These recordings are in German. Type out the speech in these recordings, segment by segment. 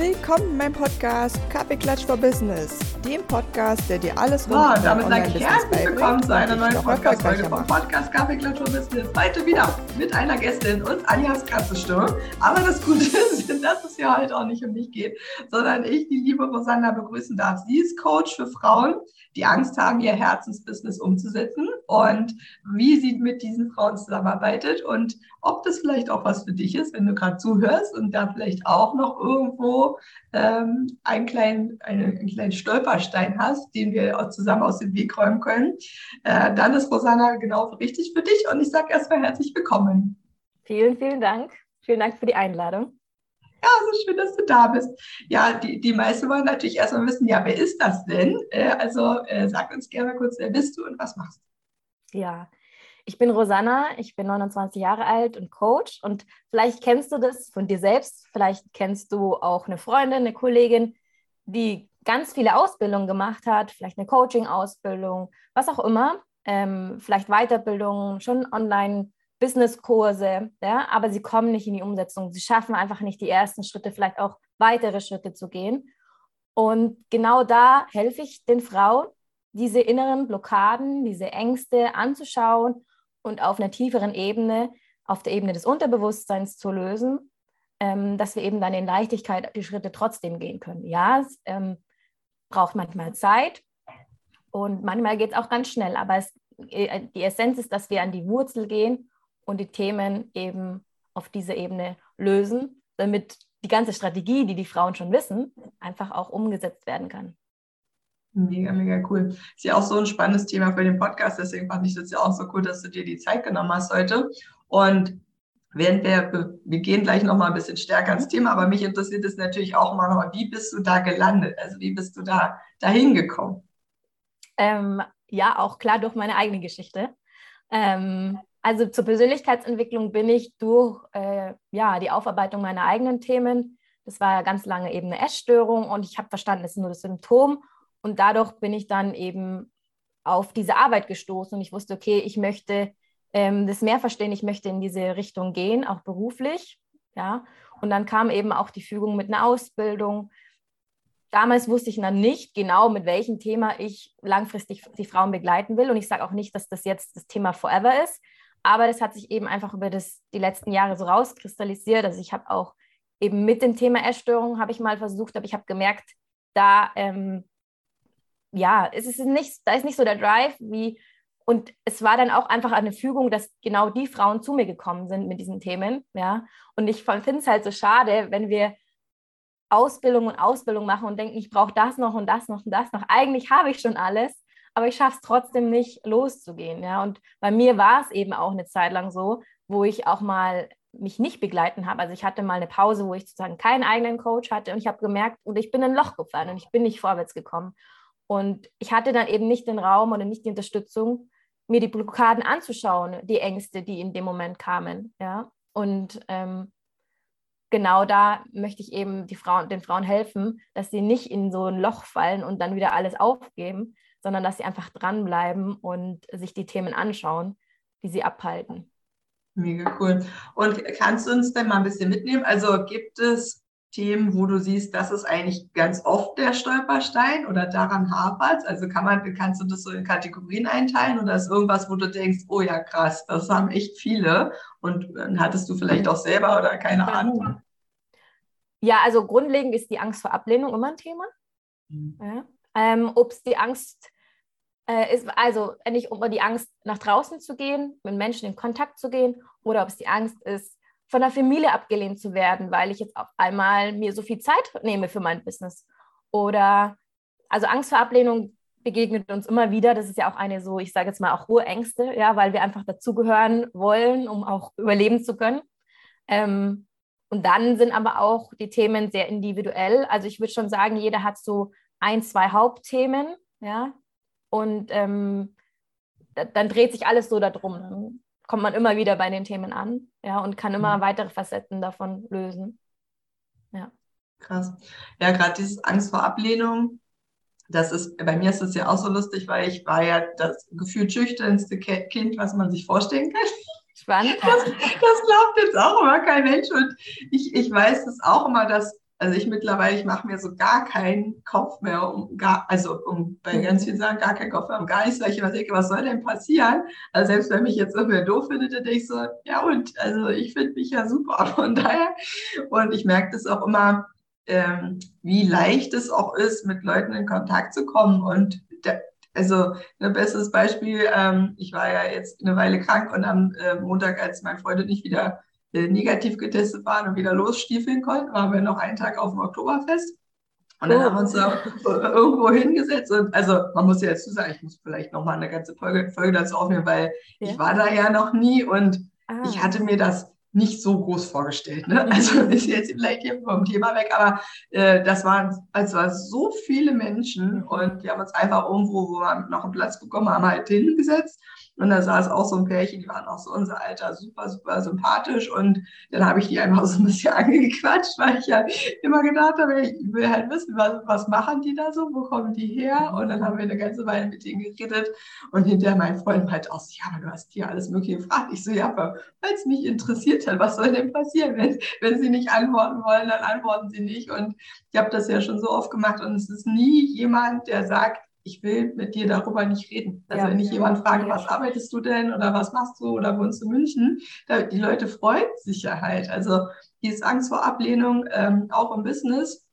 Willkommen in meinem Podcast Kaffeeklatsch for Business, dem Podcast, der dir alles rund um damit sage ich herzlich willkommen zu einer neuen Podcast-Folge vom Podcast Kaffeeklatsch for Business. Heute wieder mit einer Gästin und Anjas Katzenstimme. Aber das Gute ist, dass es ja heute auch nicht um mich geht, sondern ich die liebe Rosanna begrüßen darf. Sie ist Coach für Frauen, die Angst haben, ihr Herzensbusiness umzusetzen und wie sie mit diesen Frauen zusammenarbeitet und ob das vielleicht auch was für dich ist, wenn du gerade zuhörst und da vielleicht auch noch irgendwo ähm, einen, kleinen, einen, einen, kleinen Stolperstein hast, den wir auch zusammen aus dem Weg räumen können, äh, dann ist Rosanna genau richtig für dich und ich sage erstmal herzlich willkommen. Vielen, vielen Dank. Vielen Dank für die Einladung. Ja, so schön, dass du da bist. Ja, die, die meisten wollen natürlich erstmal wissen, ja, wer ist das denn? Äh, also äh, sag uns gerne kurz, wer bist du und was machst du? Ja, ich bin Rosanna, ich bin 29 Jahre alt und Coach und vielleicht kennst du das von dir selbst, vielleicht kennst du auch eine Freundin, eine Kollegin, die ganz viele Ausbildungen gemacht hat, vielleicht eine Coaching-Ausbildung, was auch immer, ähm, vielleicht Weiterbildungen, schon online Businesskurse, ja, aber sie kommen nicht in die Umsetzung. Sie schaffen einfach nicht die ersten Schritte, vielleicht auch weitere Schritte zu gehen. Und genau da helfe ich den Frauen, diese inneren Blockaden, diese Ängste anzuschauen und auf einer tieferen Ebene, auf der Ebene des Unterbewusstseins zu lösen, ähm, dass wir eben dann in Leichtigkeit die Schritte trotzdem gehen können. Ja, es ähm, braucht manchmal Zeit und manchmal geht es auch ganz schnell, aber es, äh, die Essenz ist, dass wir an die Wurzel gehen und die Themen eben auf dieser Ebene lösen, damit die ganze Strategie, die die Frauen schon wissen, einfach auch umgesetzt werden kann. Mega, mega cool. Ist ja auch so ein spannendes Thema für den Podcast, deswegen fand ich das ja auch so cool, dass du dir die Zeit genommen hast heute. Und während wir, wir gehen gleich nochmal ein bisschen stärker ins Thema, aber mich interessiert es natürlich auch mal noch, wie bist du da gelandet? Also wie bist du da dahin gekommen? Ähm, ja, auch klar durch meine eigene Geschichte. Ähm, also zur Persönlichkeitsentwicklung bin ich durch äh, ja, die Aufarbeitung meiner eigenen Themen. Das war ganz lange eben eine Essstörung und ich habe verstanden, es ist nur das Symptom. Und dadurch bin ich dann eben auf diese Arbeit gestoßen und ich wusste, okay, ich möchte ähm, das mehr verstehen, ich möchte in diese Richtung gehen, auch beruflich. Ja? Und dann kam eben auch die Fügung mit einer Ausbildung. Damals wusste ich dann nicht genau, mit welchem Thema ich langfristig die Frauen begleiten will. Und ich sage auch nicht, dass das jetzt das Thema Forever ist. Aber das hat sich eben einfach über das, die letzten Jahre so rauskristallisiert. Also ich habe auch eben mit dem Thema Essstörung habe ich mal versucht, aber ich habe gemerkt, da ähm, ja, es ist nicht, da ist nicht so der Drive wie und es war dann auch einfach eine Fügung, dass genau die Frauen zu mir gekommen sind mit diesen Themen, ja. Und ich finde es halt so schade, wenn wir Ausbildung und Ausbildung machen und denken, ich brauche das noch und das noch und das noch. Eigentlich habe ich schon alles aber ich schaffe es trotzdem nicht loszugehen. Ja? Und bei mir war es eben auch eine Zeit lang so, wo ich auch mal mich nicht begleiten habe. Also ich hatte mal eine Pause, wo ich sozusagen keinen eigenen Coach hatte und ich habe gemerkt, und ich bin in ein Loch gefallen und ich bin nicht vorwärts gekommen. Und ich hatte dann eben nicht den Raum oder nicht die Unterstützung, mir die Blockaden anzuschauen, die Ängste, die in dem Moment kamen. Ja? Und ähm, genau da möchte ich eben die Frauen, den Frauen helfen, dass sie nicht in so ein Loch fallen und dann wieder alles aufgeben, sondern dass sie einfach dranbleiben und sich die Themen anschauen, die sie abhalten. Mega cool. Und kannst du uns denn mal ein bisschen mitnehmen? Also gibt es Themen, wo du siehst, das ist eigentlich ganz oft der Stolperstein oder daran hapert? Also kann man, kannst du das so in Kategorien einteilen oder ist irgendwas, wo du denkst, oh ja, krass, das haben echt viele und hattest du vielleicht auch selber oder keine Ahnung? Ja, also grundlegend ist die Angst vor Ablehnung immer ein Thema. Mhm. Ja. Ähm, Ob es die Angst äh, ist, also nicht um die Angst, nach draußen zu gehen, mit Menschen in Kontakt zu gehen, oder ob es die Angst ist, von der Familie abgelehnt zu werden, weil ich jetzt auf einmal mir so viel Zeit nehme für mein Business. Oder also Angst vor Ablehnung begegnet uns immer wieder. Das ist ja auch eine so, ich sage jetzt mal auch Urängste, ja, weil wir einfach dazugehören wollen, um auch überleben zu können. Ähm, und dann sind aber auch die Themen sehr individuell. Also ich würde schon sagen, jeder hat so ein, zwei Hauptthemen, ja, und ähm, dann dreht sich alles so darum. Kommt man immer wieder bei den Themen an, ja, und kann immer mhm. weitere Facetten davon lösen. Ja. Krass. Ja, gerade dieses Angst vor Ablehnung, das ist, bei mir ist es ja auch so lustig, weil ich war ja das gefühlt schüchternste Kind, was man sich vorstellen kann. Spannend. Das, das glaubt jetzt auch immer kein Mensch. Und ich, ich weiß es auch immer, dass Also ich mittlerweile, ich mache mir so gar keinen Kopf mehr um gar, also um bei mhm. ganz vielen Sachen gar keinen Kopf mehr um gar nichts, weil ich immer denke, was soll denn passieren? Also selbst wenn mich jetzt irgendwer doof findet, dann denke ich so, ja und, also ich finde mich ja super von daher. Und ich merke das auch immer, ähm, wie leicht es auch ist, mit Leuten in Kontakt zu kommen. Und der, also ein bestes Beispiel, ähm, ich war ja jetzt eine Weile krank und am äh, Montag, als mein Freund und ich wieder negativ getestet waren und wieder losstiefeln konnten, waren wir noch einen Tag auf dem Oktoberfest. Und dann oh. haben wir uns da irgendwo hingesetzt. Und also man muss ja dazu sagen, ich muss vielleicht nochmal eine ganze Folge, Folge dazu aufnehmen, weil ja. ich war da ja noch nie und ah. ich hatte mir das nicht so groß vorgestellt. Ne? Mhm. Also ist jetzt vielleicht hier vom Thema weg, aber äh, das waren, es waren so viele Menschen mhm. und wir haben uns einfach irgendwo, wo wir noch einen Platz bekommen haben, halt hingesetzt und da saß auch so ein Pärchen, die waren auch so unser Alter, super, super sympathisch. Und dann habe ich die einfach so ein bisschen angequatscht, weil ich ja immer gedacht habe, ich will halt wissen, was, was machen die da so, wo kommen die her? Und dann haben wir eine ganze Weile mit denen geredet. Und hinterher mein Freund halt auch ja, aber du hast hier alles Mögliche gefragt. Ich so, ja, aber weil es mich interessiert hat, was soll denn passieren? Wenn, wenn sie nicht antworten wollen, dann antworten sie nicht. Und ich habe das ja schon so oft gemacht. Und es ist nie jemand, der sagt, ich will mit dir darüber nicht reden. Also ja, wenn ich ja, jemand frage, ja. was arbeitest du denn oder was machst du oder wohnst du in München, da, die Leute freuen sich ja halt. Also dieses Angst vor Ablehnung, ähm, auch im Business,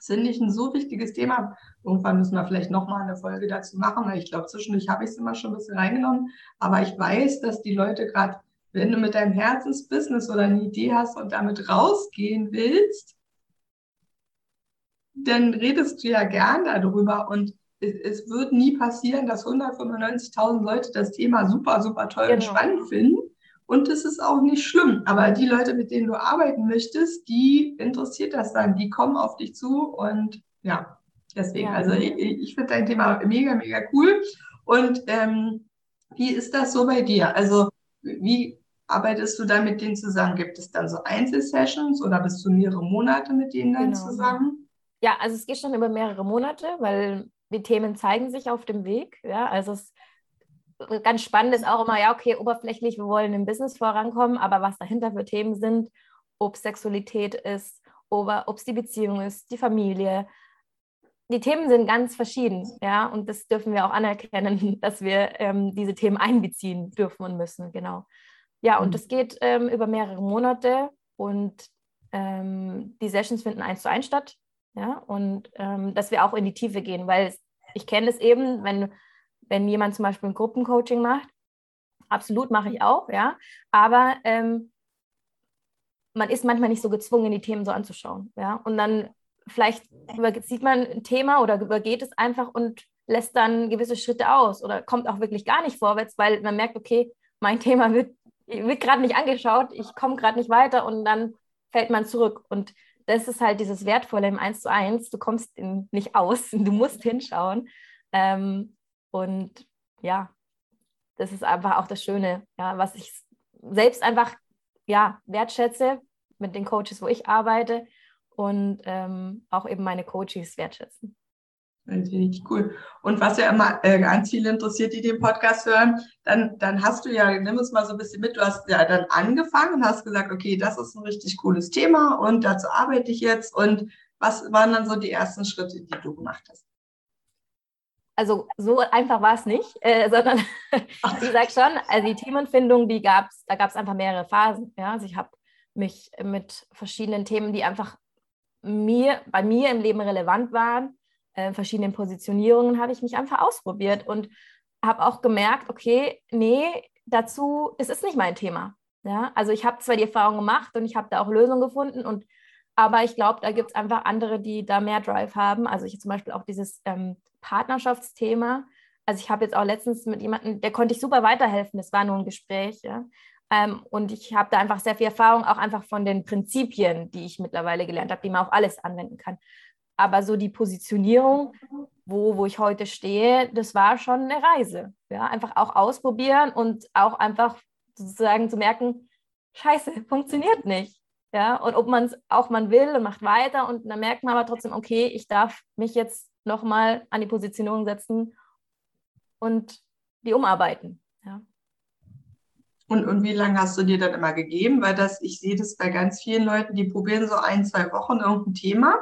finde ich ein so wichtiges Thema. Irgendwann müssen wir vielleicht nochmal eine Folge dazu machen, weil ich glaube, zwischendurch habe ich es immer schon ein bisschen reingenommen. Aber ich weiß, dass die Leute gerade, wenn du mit deinem Herzensbusiness oder eine Idee hast und damit rausgehen willst, dann redest du ja gern darüber und es wird nie passieren, dass 195.000 Leute das Thema super, super toll genau. und spannend finden. Und es ist auch nicht schlimm. Aber die Leute, mit denen du arbeiten möchtest, die interessiert das dann. Die kommen auf dich zu. Und ja, deswegen, ja. also ich, ich finde dein Thema mega, mega cool. Und ähm, wie ist das so bei dir? Also wie arbeitest du da mit denen zusammen? Gibt es dann so Einzelsessions oder bist du mehrere Monate mit denen dann genau. zusammen? Ja, also es geht schon über mehrere Monate, weil die Themen zeigen sich auf dem Weg. Ja, also es ganz spannend ist auch immer, ja, okay, oberflächlich, wir wollen im Business vorankommen, aber was dahinter für Themen sind, ob Sexualität ist, ob es die Beziehung ist, die Familie. Die Themen sind ganz verschieden, ja, und das dürfen wir auch anerkennen, dass wir ähm, diese Themen einbeziehen dürfen und müssen, genau. Ja, und mhm. das geht ähm, über mehrere Monate und ähm, die Sessions finden eins zu eins statt. Ja, und ähm, dass wir auch in die Tiefe gehen, weil ich kenne es eben, wenn, wenn jemand zum Beispiel ein Gruppencoaching macht, absolut mache ich auch, ja, aber ähm, man ist manchmal nicht so gezwungen, die Themen so anzuschauen, ja, und dann vielleicht sieht man ein Thema oder übergeht es einfach und lässt dann gewisse Schritte aus oder kommt auch wirklich gar nicht vorwärts, weil man merkt, okay, mein Thema wird, wird gerade nicht angeschaut, ich komme gerade nicht weiter und dann fällt man zurück. Und das ist halt dieses Wertvolle im Eins zu eins. Du kommst nicht aus, du musst hinschauen. Ähm, und ja, das ist einfach auch das Schöne, ja, was ich selbst einfach ja, wertschätze mit den Coaches, wo ich arbeite und ähm, auch eben meine Coaches wertschätzen. Richtig cool. Und was ja immer äh, ganz viele interessiert, die den Podcast hören, dann, dann hast du ja, nimm es mal so ein bisschen mit, du hast ja dann angefangen und hast gesagt, okay, das ist ein richtig cooles Thema und dazu arbeite ich jetzt. Und was waren dann so die ersten Schritte, die du gemacht hast? Also so einfach war es nicht, äh, sondern wie gesagt schon, also die Themenfindung, die gab es, da gab es einfach mehrere Phasen. Ja? Also ich habe mich mit verschiedenen Themen, die einfach mir, bei mir im Leben relevant waren, äh, verschiedenen Positionierungen habe ich mich einfach ausprobiert und habe auch gemerkt, okay, nee, dazu, es ist nicht mein Thema. Ja, also ich habe zwar die Erfahrung gemacht und ich habe da auch Lösungen gefunden und aber ich glaube, da gibt es einfach andere, die da mehr Drive haben. Also ich zum Beispiel auch dieses ähm, Partnerschaftsthema. Also ich habe jetzt auch letztens mit jemandem, der konnte ich super weiterhelfen. Das war nur ein Gespräch, ja. Ähm, und ich habe da einfach sehr viel Erfahrung, auch einfach von den Prinzipien, die ich mittlerweile gelernt habe, die man auf alles anwenden kann. Aber so die Positionierung, wo, wo ich heute stehe, das war schon eine Reise. Ja, einfach auch ausprobieren und auch einfach sozusagen zu merken, scheiße, funktioniert nicht. Ja, und ob man es auch man will und macht weiter und dann merkt man aber trotzdem, okay, ich darf mich jetzt nochmal an die Positionierung setzen und die umarbeiten. Ja. Und, und wie lange hast du dir dann immer gegeben? Weil das, ich sehe das bei ganz vielen Leuten, die probieren so ein, zwei Wochen irgendein Thema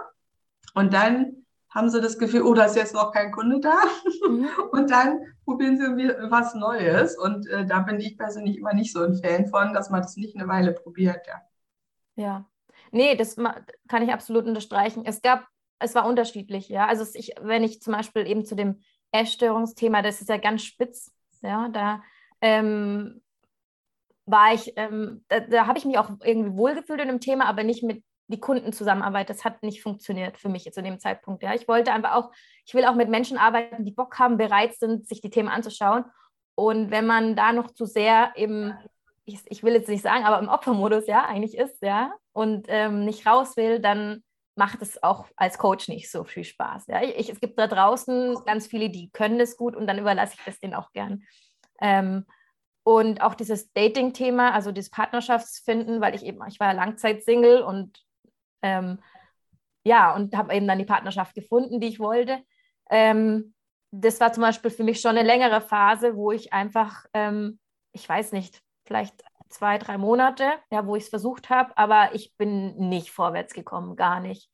und dann haben sie das Gefühl, oh, da ist jetzt noch kein Kunde da. Mhm. Und dann probieren sie was Neues. Und äh, da bin ich persönlich immer nicht so ein Fan von, dass man das nicht eine Weile probiert. Ja. ja. Nee, das kann ich absolut unterstreichen. Es gab, es war unterschiedlich, ja. Also ich, wenn ich zum Beispiel eben zu dem Essstörungsthema, das ist ja ganz spitz, ja, da ähm, war ich, ähm, da, da habe ich mich auch irgendwie wohlgefühlt in dem Thema, aber nicht mit die Kundenzusammenarbeit, das hat nicht funktioniert für mich zu dem Zeitpunkt. Ja. Ich wollte einfach auch, ich will auch mit Menschen arbeiten, die Bock haben, bereit sind, sich die Themen anzuschauen. Und wenn man da noch zu sehr im, ich, ich will jetzt nicht sagen, aber im Opfermodus ja eigentlich ist, ja, und ähm, nicht raus will, dann macht es auch als Coach nicht so viel Spaß. Ja. Ich, es gibt da draußen ganz viele, die können das gut und dann überlasse ich das denen auch gern. Ähm, und auch dieses Dating-Thema, also dieses Partnerschaftsfinden, weil ich eben, ich war ja Langzeit-Single und ähm, ja, und habe eben dann die Partnerschaft gefunden, die ich wollte. Ähm, das war zum Beispiel für mich schon eine längere Phase, wo ich einfach, ähm, ich weiß nicht, vielleicht zwei, drei Monate, ja, wo ich es versucht habe, aber ich bin nicht vorwärts gekommen, gar nicht.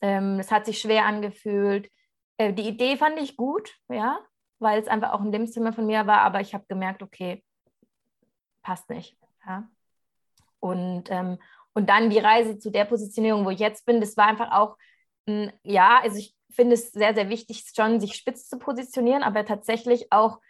Ähm, es hat sich schwer angefühlt. Äh, die Idee fand ich gut, ja, weil es einfach auch ein Lebenszimmer von mir war, aber ich habe gemerkt, okay, passt nicht. Ja. Und, ähm, und dann die Reise zu der Positionierung, wo ich jetzt bin, das war einfach auch, mh, ja, also ich finde es sehr, sehr wichtig, schon sich spitz zu positionieren, aber tatsächlich auch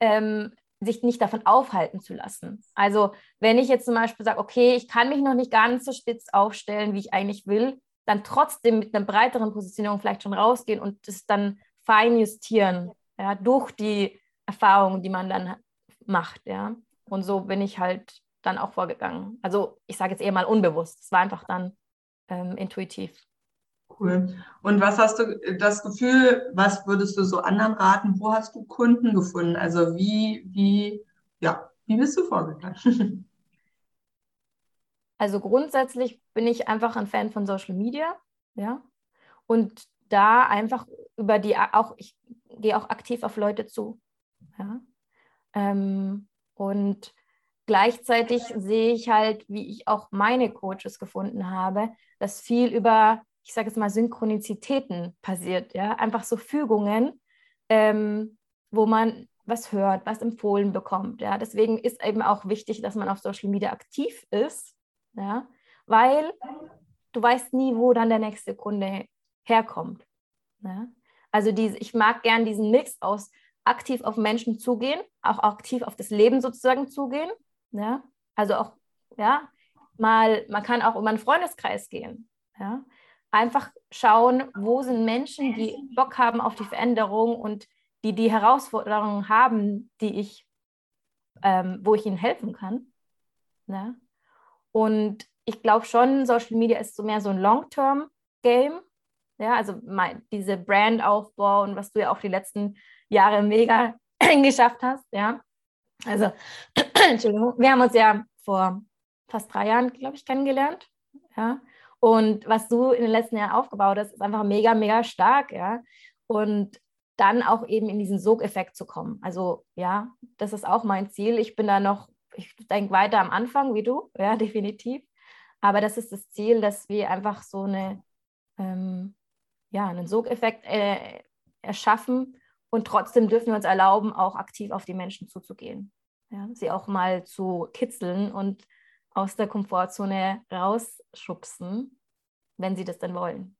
ähm, sich nicht davon aufhalten zu lassen. Also wenn ich jetzt zum Beispiel sage, okay, ich kann mich noch nicht ganz so spitz aufstellen, wie ich eigentlich will, dann trotzdem mit einer breiteren Positionierung vielleicht schon rausgehen und das dann fein justieren, ja, durch die Erfahrungen, die man dann macht, ja. Und so bin ich halt dann auch vorgegangen. Also ich sage jetzt eher mal unbewusst. Es war einfach dann ähm, intuitiv. Cool. Und was hast du das Gefühl, was würdest du so anderen raten? Wo hast du Kunden gefunden? Also wie, wie, ja, wie bist du vorgegangen? Also grundsätzlich bin ich einfach ein Fan von Social Media, ja. Und da einfach über die auch, ich gehe auch aktiv auf Leute zu. Ja. Ähm, und gleichzeitig sehe ich halt, wie ich auch meine Coaches gefunden habe, dass viel über, ich sage jetzt mal, Synchronizitäten passiert. Ja? Einfach so Fügungen, ähm, wo man was hört, was empfohlen bekommt. Ja? Deswegen ist eben auch wichtig, dass man auf Social Media aktiv ist, ja? weil du weißt nie, wo dann der nächste Kunde herkommt. Ja? Also diese, ich mag gern diesen Mix aus aktiv auf Menschen zugehen, auch aktiv auf das Leben sozusagen zugehen ja? Also auch, ja, mal, man kann auch über einen Freundeskreis gehen. Ja? Einfach schauen, wo sind Menschen, die Bock haben auf die Veränderung und die die Herausforderungen haben, die ich, ähm, wo ich ihnen helfen kann. Ja? Und ich glaube schon, Social Media ist so mehr so ein Long-Term-Game. Ja, also mein, diese Brandaufbau und was du ja auch die letzten Jahre mega geschafft hast, ja. Also, Entschuldigung, wir haben uns ja vor fast drei Jahren, glaube ich, kennengelernt. Ja. Und was du in den letzten Jahren aufgebaut hast, ist einfach mega, mega stark, ja. Und dann auch eben in diesen Sogeffekt zu kommen. Also ja, das ist auch mein Ziel. Ich bin da noch, ich denke weiter am Anfang wie du, ja, definitiv. Aber das ist das Ziel, dass wir einfach so eine, ähm, ja, einen Sogeffekt äh, erschaffen, und trotzdem dürfen wir uns erlauben, auch aktiv auf die Menschen zuzugehen. Ja, sie auch mal zu kitzeln und aus der Komfortzone rausschubsen, wenn sie das denn wollen.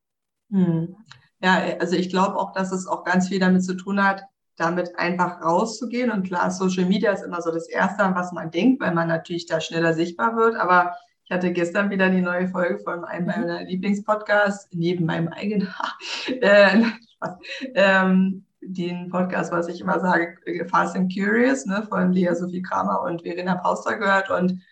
Hm. Ja, also ich glaube auch, dass es auch ganz viel damit zu tun hat, damit einfach rauszugehen. Und klar, Social Media ist immer so das Erste, an was man denkt, weil man natürlich da schneller sichtbar wird. Aber ich hatte gestern wieder die neue Folge von einem meiner mhm. Lieblingspodcasts, neben meinem eigenen. äh, ähm, den Podcast, was ich immer sage, Fast and Curious, ne, von Lea Sophie Kramer und Verena Pauster gehört. Und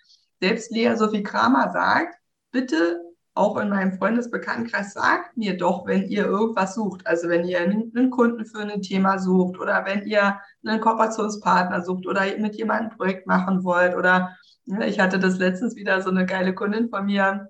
selbst Lea Sophie Kramer sagt, bitte auch in meinem Freundesbekanntenkreis sagt mir doch, wenn ihr irgendwas sucht. Also wenn ihr einen Kunden für ein Thema sucht oder wenn ihr einen Kooperationspartner sucht oder mit jemandem ein Projekt machen wollt. Oder ne, ich hatte das letztens wieder so eine geile Kundin von mir,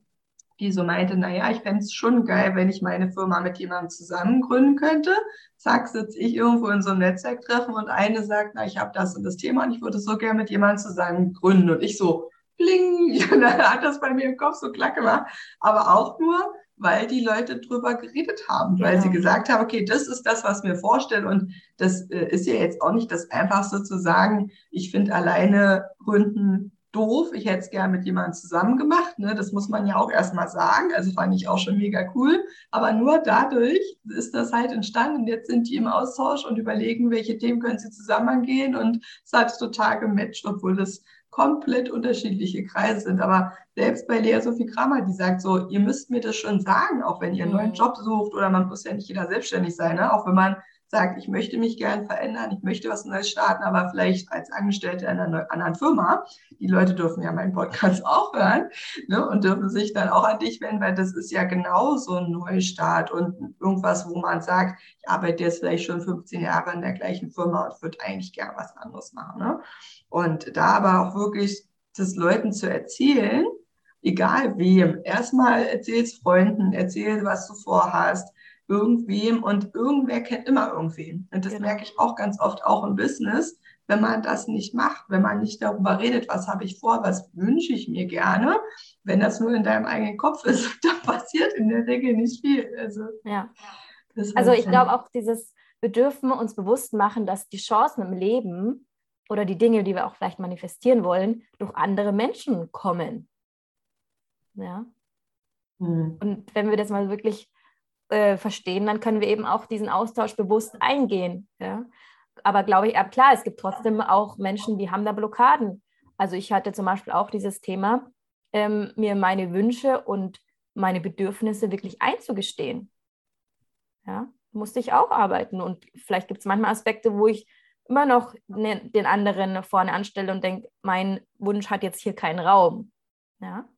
die so meinte, naja, ich fände es schon geil, wenn ich meine Firma mit jemandem zusammen gründen könnte. Zack, sitze ich irgendwo in so einem Netzwerktreffen und eine sagt, na, ich habe das und das Thema und ich würde so gerne mit jemandem zusammen gründen. Und ich so, bling, dann hat das bei mir im Kopf so klack gemacht. Aber auch nur, weil die Leute drüber geredet haben, genau. weil sie gesagt haben, okay, das ist das, was mir vorstelle und das äh, ist ja jetzt auch nicht das Einfachste zu sagen, ich finde alleine gründen doof, ich hätte es gerne mit jemandem zusammen gemacht. Ne? Das muss man ja auch erstmal sagen. Also fand ich auch schon mega cool. Aber nur dadurch ist das halt entstanden. Jetzt sind die im Austausch und überlegen, welche Themen können sie zusammen angehen. Und es hat total gematcht, obwohl das komplett unterschiedliche Kreise sind. Aber selbst bei Lea Sophie Kramer, die sagt so, ihr müsst mir das schon sagen, auch wenn ihr einen neuen mhm. Job sucht oder man muss ja nicht jeder selbstständig sein, ne? auch wenn man sagt, ich möchte mich gern verändern, ich möchte was Neues starten, aber vielleicht als Angestellte in einer anderen Firma. Die Leute dürfen ja meinen Podcast auch hören ne, und dürfen sich dann auch an dich wenden, weil das ist ja genau so ein Neustart und irgendwas, wo man sagt, ich arbeite jetzt vielleicht schon 15 Jahre in der gleichen Firma und würde eigentlich gern was anderes machen. Ne? Und da aber auch wirklich das Leuten zu erzählen, egal wem, erstmal erzähl's Freunden, erzähl, was du vorhast, irgendwem und irgendwer kennt immer irgendwen. Und das genau. merke ich auch ganz oft auch im Business, wenn man das nicht macht, wenn man nicht darüber redet, was habe ich vor, was wünsche ich mir gerne, wenn das nur in deinem eigenen Kopf ist, dann passiert in der Regel nicht viel. Also, ja. also ich glaube auch dieses, wir dürfen uns bewusst machen, dass die Chancen im Leben oder die Dinge, die wir auch vielleicht manifestieren wollen, durch andere Menschen kommen. Ja. Hm. Und wenn wir das mal wirklich äh, verstehen, dann können wir eben auch diesen Austausch bewusst eingehen. Ja? Aber glaube ich, klar, es gibt trotzdem auch Menschen, die haben da Blockaden. Also ich hatte zum Beispiel auch dieses Thema, ähm, mir meine Wünsche und meine Bedürfnisse wirklich einzugestehen. Ja, musste ich auch arbeiten. Und vielleicht gibt es manchmal Aspekte, wo ich immer noch ne, den anderen vorne anstelle und denke, mein Wunsch hat jetzt hier keinen Raum. Ja.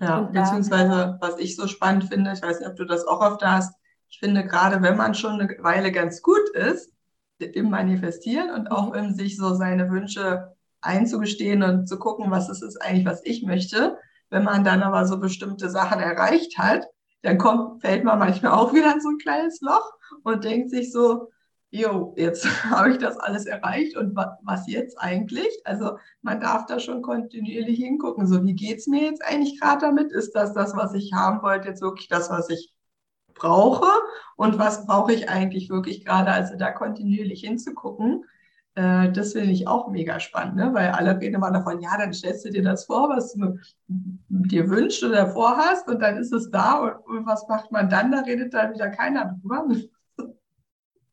Ja, und beziehungsweise, was ich so spannend finde, ich weiß nicht, ob du das auch oft hast, ich finde, gerade wenn man schon eine Weile ganz gut ist, im Manifestieren und auch im sich so seine Wünsche einzugestehen und zu gucken, was ist es eigentlich, was ich möchte. Wenn man dann aber so bestimmte Sachen erreicht hat, dann kommt, fällt man manchmal auch wieder in so ein kleines Loch und denkt sich so, jo, jetzt habe ich das alles erreicht und wa was jetzt eigentlich? Also man darf da schon kontinuierlich hingucken. So, wie geht es mir jetzt eigentlich gerade damit? Ist das das, was ich haben wollte, jetzt wirklich das, was ich brauche? Und was brauche ich eigentlich wirklich gerade? Also da kontinuierlich hinzugucken, äh, das finde ich auch mega spannend, ne? weil alle reden immer davon, ja, dann stellst du dir das vor, was du dir wünschst oder vorhast und dann ist es da und, und was macht man dann? Da redet dann wieder keiner drüber.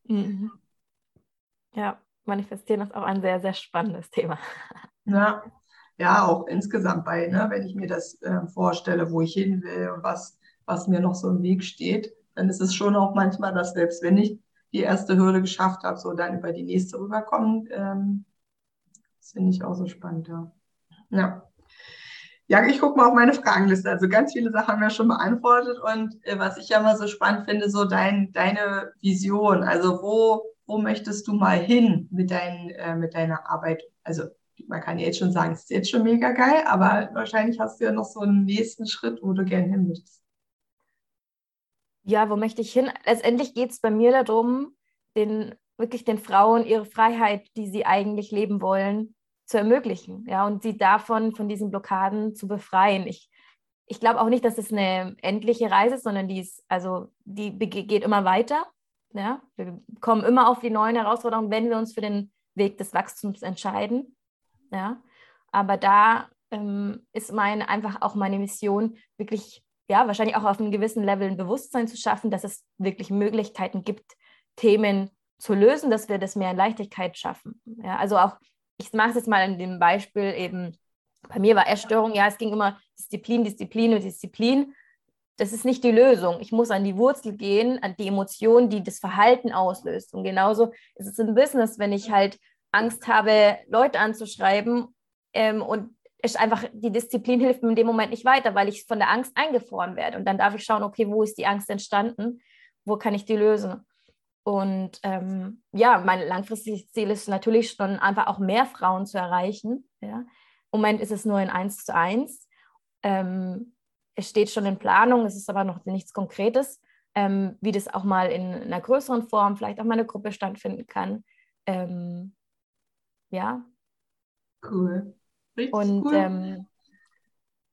Mhm. Ja, manifestieren ist auch ein sehr, sehr spannendes Thema. Ja, ja auch insgesamt bei, ne, wenn ich mir das äh, vorstelle, wo ich hin will und was, was mir noch so im Weg steht, dann ist es schon auch manchmal, dass selbst wenn ich die erste Hürde geschafft habe, so dann über die nächste rüberkommen. Ähm, das finde ich auch so spannend, ja. Ja. Ja, ich gucke mal auf meine Fragenliste. Also ganz viele Sachen haben wir schon beantwortet. Und äh, was ich ja mal so spannend finde, so dein, deine Vision. Also wo, wo möchtest du mal hin mit, dein, äh, mit deiner Arbeit? Also man kann jetzt schon sagen, es ist jetzt schon mega geil, aber wahrscheinlich hast du ja noch so einen nächsten Schritt, wo du gerne hin möchtest. Ja, wo möchte ich hin? Letztendlich geht es bei mir darum, den, wirklich den Frauen ihre Freiheit, die sie eigentlich leben wollen, zu ermöglichen, ja, und sie davon, von diesen Blockaden zu befreien. Ich, ich glaube auch nicht, dass es eine endliche Reise ist, sondern die ist, also die geht immer weiter. Ja? Wir kommen immer auf die neuen Herausforderungen, wenn wir uns für den Weg des Wachstums entscheiden. Ja? Aber da ähm, ist meine, einfach auch meine Mission, wirklich, ja, wahrscheinlich auch auf einem gewissen Level ein Bewusstsein zu schaffen, dass es wirklich Möglichkeiten gibt, Themen zu lösen, dass wir das mehr in Leichtigkeit schaffen. Ja? Also auch ich mache es jetzt mal in dem Beispiel eben, bei mir war Essstörung, ja, es ging immer Disziplin, Disziplin und Disziplin. Das ist nicht die Lösung. Ich muss an die Wurzel gehen, an die Emotion, die das Verhalten auslöst. Und genauso ist es im Business, wenn ich halt Angst habe, Leute anzuschreiben ähm, und es einfach, die Disziplin hilft mir in dem Moment nicht weiter, weil ich von der Angst eingefroren werde. Und dann darf ich schauen, okay, wo ist die Angst entstanden? Wo kann ich die lösen? Und ähm, ja, mein langfristiges Ziel ist natürlich schon einfach auch mehr Frauen zu erreichen. Ja. Im Moment ist es nur in 1 zu 1. Ähm, es steht schon in Planung, es ist aber noch nichts Konkretes, ähm, wie das auch mal in einer größeren Form, vielleicht auch mal eine Gruppe stattfinden kann. Ähm, ja. Cool. Richtig und cool. Ähm,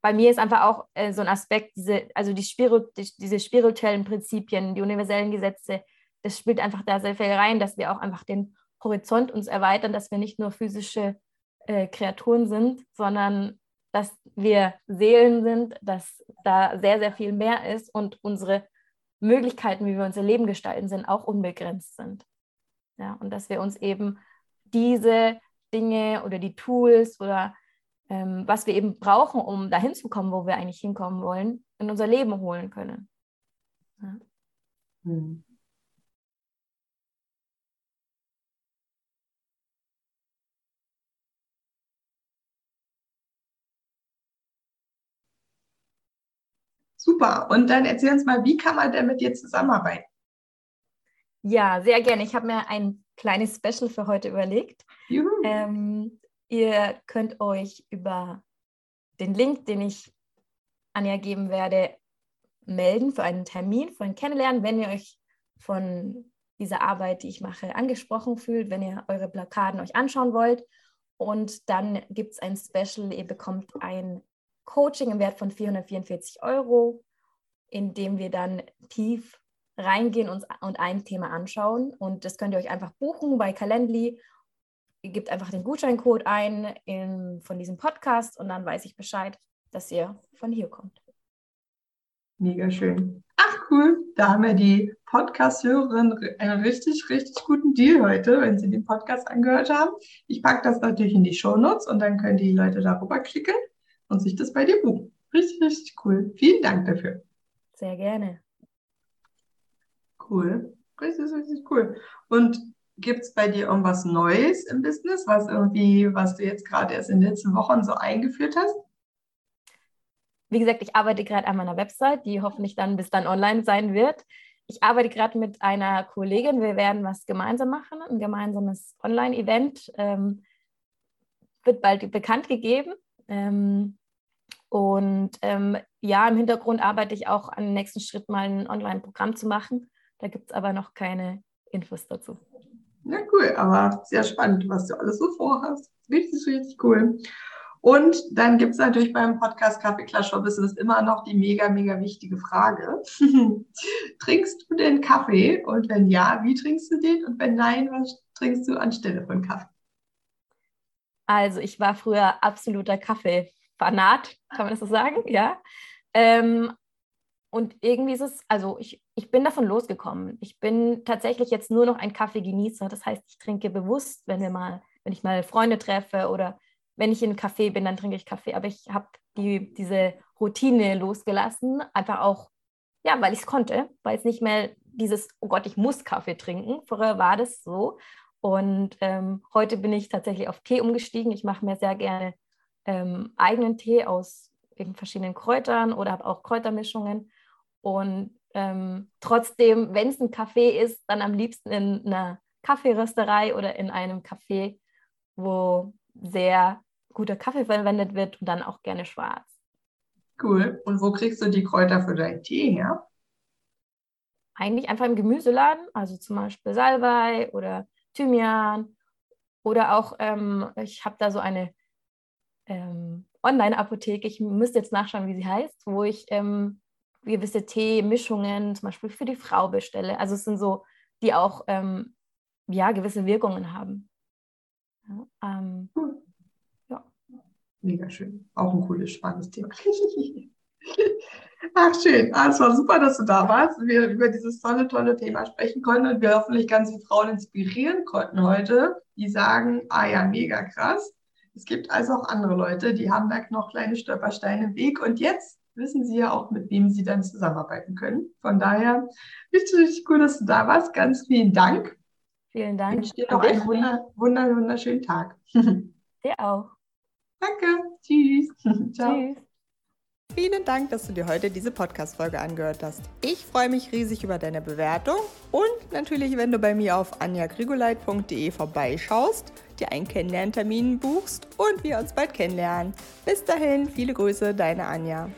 bei mir ist einfach auch äh, so ein Aspekt, diese, also die, Spirit, die, diese spirituellen Prinzipien, die universellen Gesetze, das spielt einfach da sehr viel rein, dass wir auch einfach den Horizont uns erweitern, dass wir nicht nur physische äh, Kreaturen sind, sondern dass wir Seelen sind, dass da sehr, sehr viel mehr ist und unsere Möglichkeiten, wie wir unser Leben gestalten, sind auch unbegrenzt sind. Ja, und dass wir uns eben diese Dinge oder die Tools oder ähm, was wir eben brauchen, um dahin zu kommen, wo wir eigentlich hinkommen wollen, in unser Leben holen können. Ja. Hm. Super. Und dann erzähl uns mal, wie kann man denn mit dir zusammenarbeiten? Ja, sehr gerne. Ich habe mir ein kleines Special für heute überlegt. Ähm, ihr könnt euch über den Link, den ich Anja geben werde, melden für einen Termin, für ein Kennenlernen, wenn ihr euch von dieser Arbeit, die ich mache, angesprochen fühlt, wenn ihr eure Blockaden euch anschauen wollt. Und dann gibt es ein Special, ihr bekommt ein Coaching im Wert von 444 Euro, in dem wir dann tief reingehen und, und ein Thema anschauen. Und das könnt ihr euch einfach buchen bei Calendly. Ihr gebt einfach den Gutscheincode ein in, von diesem Podcast und dann weiß ich Bescheid, dass ihr von hier kommt. Mega schön. Ach cool, da haben wir die Podcast-Hörerin einen richtig, richtig guten Deal heute, wenn sie den Podcast angehört haben. Ich packe das natürlich in die Shownotes und dann können die Leute darüber klicken und sich das bei dir buchen. Richtig, richtig cool. Vielen Dank dafür. Sehr gerne. Cool. Richtig, richtig cool. Und gibt es bei dir irgendwas Neues im Business, was irgendwie, was du jetzt gerade erst in den letzten Wochen so eingeführt hast? Wie gesagt, ich arbeite gerade an meiner Website, die hoffentlich dann bis dann online sein wird. Ich arbeite gerade mit einer Kollegin. Wir werden was gemeinsam machen, ein gemeinsames Online-Event. Ähm, wird bald bekannt gegeben. Ähm, und ähm, ja, im Hintergrund arbeite ich auch an dem nächsten Schritt mal ein Online-Programm zu machen. Da gibt es aber noch keine Infos dazu. Ja, cool, aber sehr spannend, was du alles so vorhast. Richtig, richtig cool. Und dann gibt es natürlich beim Podcast Kaffee Klatsch Business immer noch die mega, mega wichtige Frage. trinkst du den Kaffee? Und wenn ja, wie trinkst du den? Und wenn nein, was trinkst du anstelle von Kaffee? Also ich war früher absoluter Kaffee-Fanat, kann man das so sagen? Ja. Ähm, und irgendwie ist es, also ich, ich bin davon losgekommen. Ich bin tatsächlich jetzt nur noch ein Kaffeegenießer. Das heißt, ich trinke bewusst, wenn wir mal, wenn ich mal Freunde treffe oder wenn ich in einem Café bin, dann trinke ich Kaffee. Aber ich habe die, diese Routine losgelassen, einfach auch, ja, weil ich es konnte, weil es nicht mehr dieses, oh Gott, ich muss Kaffee trinken. Vorher war das so. Und ähm, heute bin ich tatsächlich auf Tee umgestiegen. Ich mache mir sehr gerne ähm, eigenen Tee aus verschiedenen Kräutern oder habe auch Kräutermischungen. Und ähm, trotzdem, wenn es ein Kaffee ist, dann am liebsten in einer Kaffeerösterei oder in einem Café, wo sehr guter Kaffee verwendet wird und dann auch gerne schwarz. Cool. Und wo kriegst du die Kräuter für deinen Tee her? Eigentlich einfach im Gemüseladen, also zum Beispiel Salbei oder Thymian oder auch, ähm, ich habe da so eine ähm, Online-Apotheke, ich müsste jetzt nachschauen, wie sie heißt, wo ich ähm, gewisse Teemischungen zum Beispiel für die Frau bestelle. Also es sind so, die auch ähm, ja, gewisse Wirkungen haben. Ja, ähm, hm. ja. Mega schön. Auch ein cooles, spannendes Thema. Ach, schön. Ah, es war super, dass du da warst. Wir über dieses tolle, tolle Thema sprechen konnten und wir hoffentlich ganz viele Frauen inspirieren konnten heute, die sagen, ah ja, mega krass. Es gibt also auch andere Leute, die haben da noch kleine Stolpersteine im Weg und jetzt wissen sie ja auch, mit wem sie dann zusammenarbeiten können. Von daher, richtig, richtig cool, dass du da warst. Ganz vielen Dank. Vielen Dank. Ich wünsche dir noch einen wunder, wunder, wunderschönen Tag. Dir auch. Danke. Tschüss. Ciao. Tschüss. Vielen Dank, dass du dir heute diese Podcast-Folge angehört hast. Ich freue mich riesig über deine Bewertung und natürlich, wenn du bei mir auf anjagrigoleit.de vorbeischaust, dir einen Kennenlerntermin buchst und wir uns bald kennenlernen. Bis dahin, viele Grüße, deine Anja.